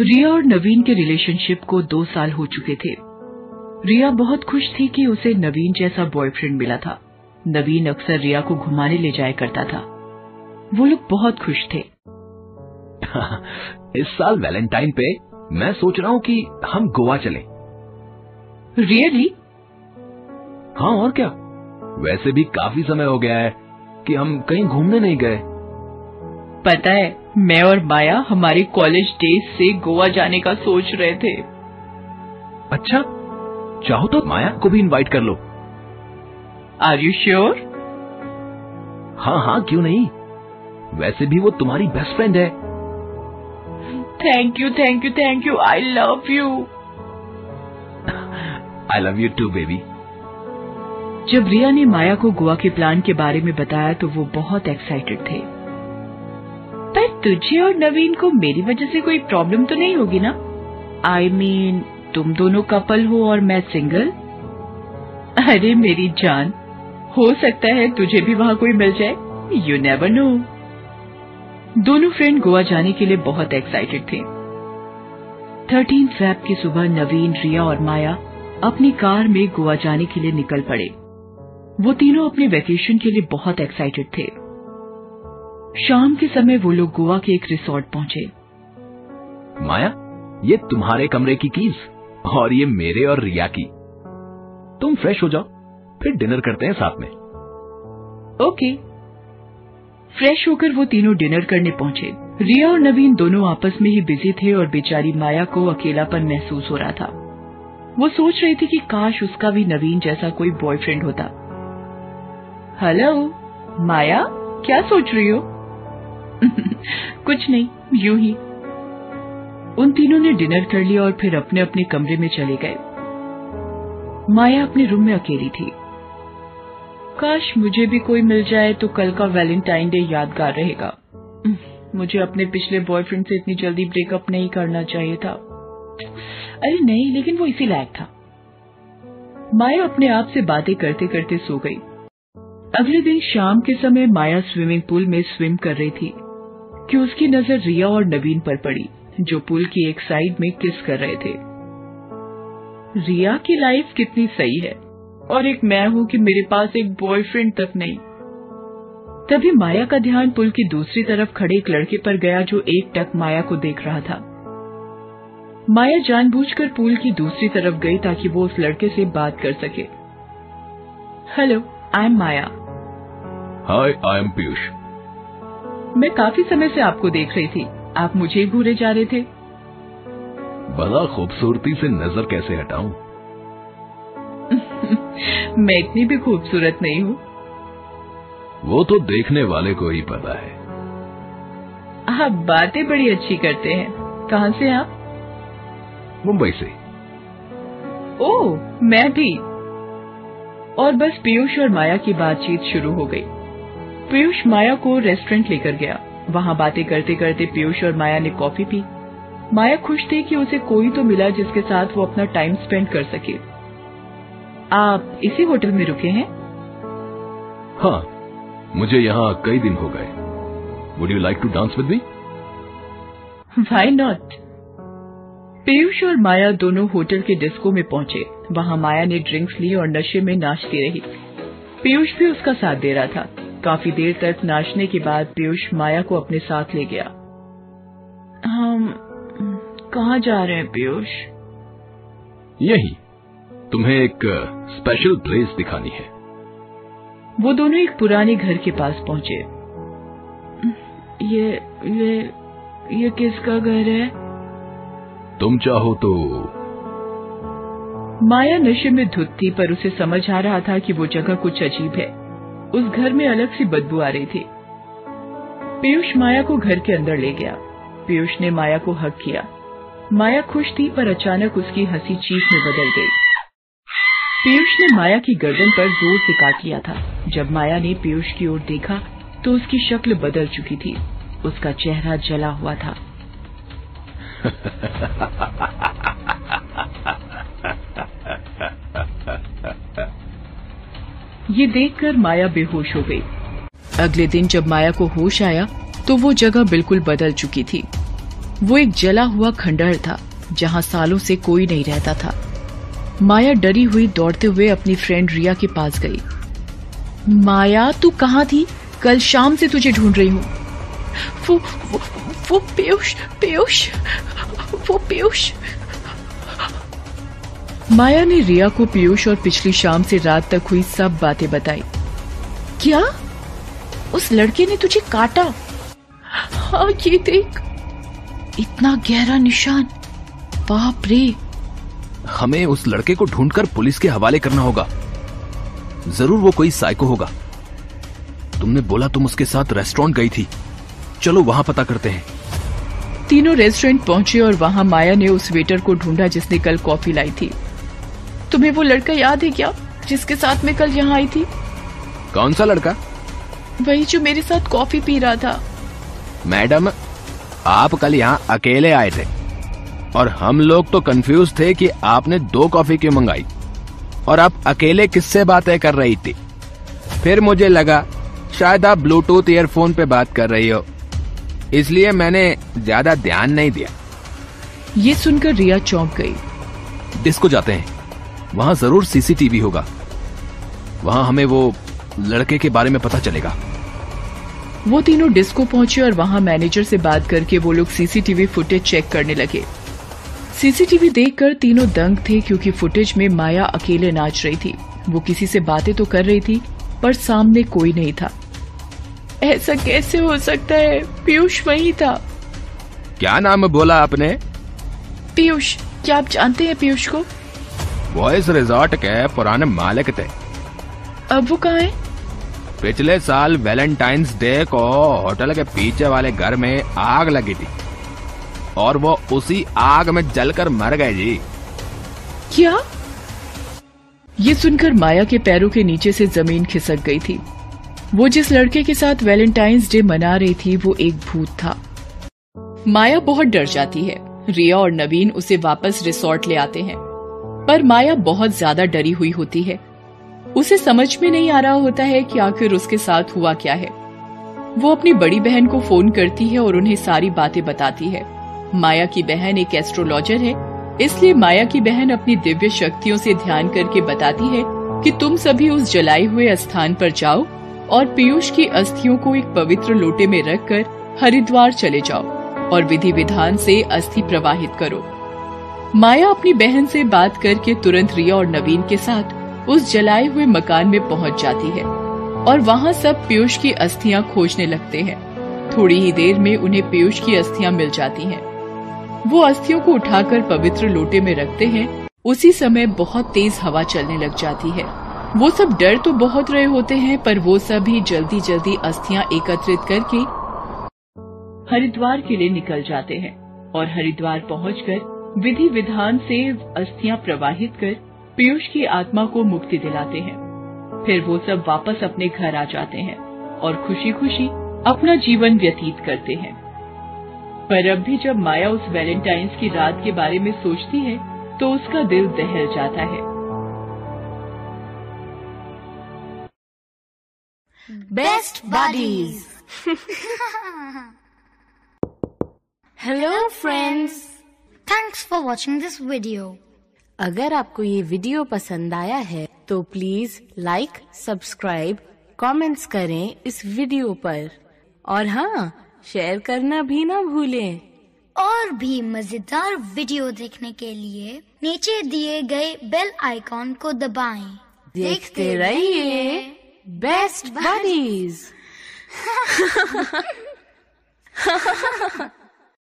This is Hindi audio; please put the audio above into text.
रिया और नवीन के रिलेशनशिप को दो साल हो चुके थे। रिया बहुत खुश थी कि उसे नवीन जैसा बॉयफ्रेंड मिला था। नवीन अक्सर रिया को घुमाने ले जाया करता था। वो लोग बहुत खुश थे। इस साल वैलेंटाइन पे मैं सोच रहा हूँ कि हम गोवा चलें। रियली हाँ और क्या? वैसे भी काफ़ी समय हो गया है कि हम कहीं घूमने नहीं गए। पता है मैं और माया हमारे कॉलेज डेज़ से गोवा जाने का सोच रहे थे। अच्छा चाहो तो माया को भी इनवाइट कर लो। आर यू श्योर हाँ हाँ क्यों नहीं? वैसे भी वो तुम्हारी बेस्ट फ्रेंड है। Thank you thank you thank you I love you I love you too baby जब रिया ने माया को गोवा के प्लान के बारे में बताया तो वो बहुत एक्साइटेड थे। पर तुझे और नवीन को मेरी वजह से कोई प्रॉब्लम तो नहीं होगी ना? आई I मीन mean, तुम दोनों कपल हो और मैं सिंगल अरे मेरी जान हो सकता है तुझे भी वहाँ कोई मिल जाए। यू नेवर नो दोनों फ्रेंड गोवा जाने के लिए बहुत एक्साइटेड थे। थर्टीन फैब की सुबह नवीन रिया और माया अपनी कार में गोवा जाने के लिए निकल पड़े। वो तीनों अपने वेकेशन के लिए बहुत एक्साइटेड थे। शाम के समय वो लोग गोवा के एक रिसोर्ट पहुँचे। माया ये तुम्हारे कमरे की कीज और ये मेरे और रिया की। तुम फ्रेश हो जाओ फिर डिनर करते हैं साथ में। ओके फ्रेश होकर वो तीनों डिनर करने पहुँचे। रिया और नवीन दोनों आपस में ही बिज़ी थे और बेचारी माया को अकेलापन महसूस हो रहा था। वो सोच रही थी कि काश उसका भी नवीन जैसा कोई बॉयफ्रेंड होता। हेलो माया क्या सोच रही हो? कुछ नहीं, यूँ ही। उन तीनों ने डिनर कर लिया और फिर अपने अपने कमरे में चले गए। माया अपने रूम में अकेली थी। काश मुझे भी कोई मिल जाए तो कल का वैलेंटाइन डे यादगार रहेगा। मुझे अपने पिछले बॉयफ्रेंड से इतनी जल्दी ब्रेकअप नहीं करना चाहिए था। अरे नहीं, लेकिन वो इसी लायक था। माया अपने आप से बातें करते करते सो गई। अगले दिन शाम के समय माया स्विमिंग पूल में स्विम कर रही थी। कि उसकी नज़र रिया और नवीन पर पड़ी, जो पुल की एक साइड में किस कर रहे थे। रिया की लाइफ कितनी सही है, और एक मैं हूँ कि मेरे पास एक बॉयफ्रेंड तक नहीं। तभी माया का ध्यान पुल की दूसरी तरफ़ खड़े एक लड़के पर गया जो एक टक माया को देख रहा था। माया जानबूझकर पुल की दूसरी तरफ़ गई ताकि वो उस लड़के से बात कर सके। Hello I am Maya hi I am Piyush मैं काफ़ी समय से आपको देख रही थी। आप मुझे ही घूरे जा रहे थे। बड़ा खूबसूरती से नज़र कैसे हटाऊं? मैं इतनी भी खूबसूरत नहीं हूँ। वो तो देखने वाले को ही पता है। आप बातें बड़ी अच्छी करते हैं। कहाँ से आप? मुंबई से। ओ मैं भी। और बस पीयूष और माया की बातचीत शुरू हो गई। पीयूष माया को रेस्टोरेंट लेकर गया। वहाँ बातें करते करते पीयूष और माया ने कॉफ़ी पी। माया खुश थी कि उसे कोई तो मिला जिसके साथ वो अपना टाइम स्पेंड कर सके। आप इसी होटल में रुके हैं? हाँ मुझे यहाँ कई दिन हो गए। Would you like to dance with me why not Piyush और माया दोनों होटल के डिस्को में पहुँचे। वहाँ माया ने ड्रिंक्स ली और नशे में नाचती रही। पीयूष भी उसका साथ दे रहा था। काफ़ी देर तक नाचने के बाद पीयूष माया को अपने साथ ले गया। हम कहा जा रहे हैं पीयूष? यही। तुम्हें एक स्पेशल प्लेस दिखानी है। वो दोनों एक पुराने घर के पास पहुँचे। ये ये ये किसका घर है? तुम चाहो तो माया नशे में धुत थी पर उसे समझ आ रहा था कि वो जगह कुछ अजीब है। उस घर में अलग सी बदबू आ रही थी। पीयूष माया को घर के अंदर ले गया। पीयूष ने माया को हक किया। माया खुश थी पर अचानक उसकी हँसी चीख में बदल गई। पीयूष ने माया की गर्दन पर ज़ोर से काट लिया था। जब माया ने पीयूष की ओर देखा तो उसकी शक्ल बदल चुकी थी। उसका चेहरा जला हुआ था। ये देखकर माया बेहोश हो गई। अगले दिन जब माया को होश आया तो वो जगह बिल्कुल बदल चुकी थी। वो एक जला हुआ खंडहर था, जहाँ सालों से कोई नहीं रहता था। माया डरी हुई दौड़ते हुए अपनी फ्रेंड रिया के पास गई। माया, तू कहाँ थी? कल शाम से तुझे ढूंढ रही हूँ। वो वो वो पीयूष पीयूष वो पीयूष माया ने रिया को पीयूष और पिछली शाम से रात तक हुई सब बातें बताई। क्या? उस लड़के ने तुझे काटा? हाँ ये देख। इतना गहरा निशान। बाप रे। हमें उस लड़के को ढूंढकर पुलिस के हवाले करना होगा। ज़रूर वो कोई साइको होगा। तुमने बोला तुम उसके साथ रेस्टोरेंट गई थी। चलो वहाँ पता करते हैं। तीनों रेस्टोरेंट पहुँचे और वहाँ माया ने उस वेटर को ढूंढा जिसने कल कॉफ़ी लाई थी। तुम्हें वो लड़का याद है क्या जिसके साथ मैं कल यहाँ आई थी? कौन सा लड़का? वही जो मेरे साथ कॉफ़ी पी रहा था। मैडम आप कल यहाँ अकेले आए थे और हम लोग तो कंफ्यूज थे कि आपने दो कॉफ़ी क्यों मंगाई और आप अकेले किससे बातें कर रही थी? फिर मुझे लगा शायद आप ब्लूटूथ ईयरफोन पे बात कर रही हो इसलिए मैंने ज़्यादा ध्यान नहीं दिया। ये सुनकर रिया चौंक गई। डिस्को जाते हैं। वहाँ ज़रूर सीसीटीवी होगा। वहाँ हमें वो लड़के के बारे में पता चलेगा। वो तीनों डिस्को पहुँचे और वहाँ मैनेजर से बात करके वो लोग सीसीटीवी फुटेज चेक करने लगे। सीसीटीवी देखकर तीनों दंग थे क्योंकि फुटेज में माया अकेले नाच रही थी। वो किसी से बातें तो कर रही थी पर सामने कोई नहीं था। ऐसा कैसे हो सकता है? पीयूष वही था। क्या नाम बोला आपने? पीयूष क्या आप जानते हैं पीयूष को? वॉइस रिजॉर्ट के पुराने मालिक थे। अब वो कहाँ है? पिछले साल वैलेंटाइंस डे को होटल के पीछे वाले घर में आग लगी थी। और वो उसी आग में जलकर मर गए जी। क्या? ये सुनकर माया के पैरों के नीचे से ज़मीन खिसक गई थी। वो जिस लड़के के साथ वैलेंटाइंस डे मना रही थी वो एक भूत था। माया बहुत डर जाती है। रिया और नवीन उसे वापस रिसोर्ट ले आते हैं। पर माया बहुत ज़्यादा डरी हुई होती है। उसे समझ में नहीं आ रहा होता है कि आखिर उसके साथ हुआ क्या है। वो अपनी बड़ी बहन को फ़ोन करती है और उन्हें सारी बातें बताती है। माया की बहन एक एस्ट्रोलॉजर है, इसलिए माया की बहन अपनी दिव्य शक्तियों से ध्यान करके बताती है कि तुम सभी उस जलाए हुए स्थान पर जाओ और पीयूष की अस्थियों को एक पवित्र लोटे में रखकर हरिद्वार चले जाओ और विधि विधान से अस्थि प्रवाहित करो। माया अपनी बहन से बात करके तुरंत रिया और नवीन के साथ उस जलाए हुए मकान में पहुँच जाती है और वहाँ सब पीयूष की अस्थियाँ खोजने लगते हैं। थोड़ी ही देर में उन्हें पीयूष की अस्थियाँ मिल जाती हैं। वो अस्थियों को उठाकर पवित्र लोटे में रखते हैं। उसी समय बहुत तेज हवा चलने लग जाती है। वो सब डर तो बहुत रहे होते हैं, पर वो सभी जल्दी जल्दी अस्थियाँ एकत्रित करके हरिद्वार के लिए निकल जाते हैं और हरिद्वार पहुंचकर विधि विधान से अस्थियाँ प्रवाहित कर पीयूष की आत्मा को मुक्ति दिलाते हैं फिर वो सब वापस अपने घर आ जाते हैं और खुशी खुशी अपना जीवन व्यतीत करते हैं पर अब भी जब माया उस वैलेंटाइंस की रात के बारे में सोचती है तो उसका दिल दहल जाता है Best Buddies. Hello friends. Thanks for watching this video अगर आपको ये वीडियो पसंद आया है तो प्लीज़ लाइक सब्सक्राइब कमेंट्स करें इस वीडियो पर। और हाँ शेयर करना भी ना भूलें। और भी मज़ेदार वीडियो देखने के लिए नीचे दिए गए बेल आइकॉन को दबाएँ। देखते रहिए बेस्ट बडीज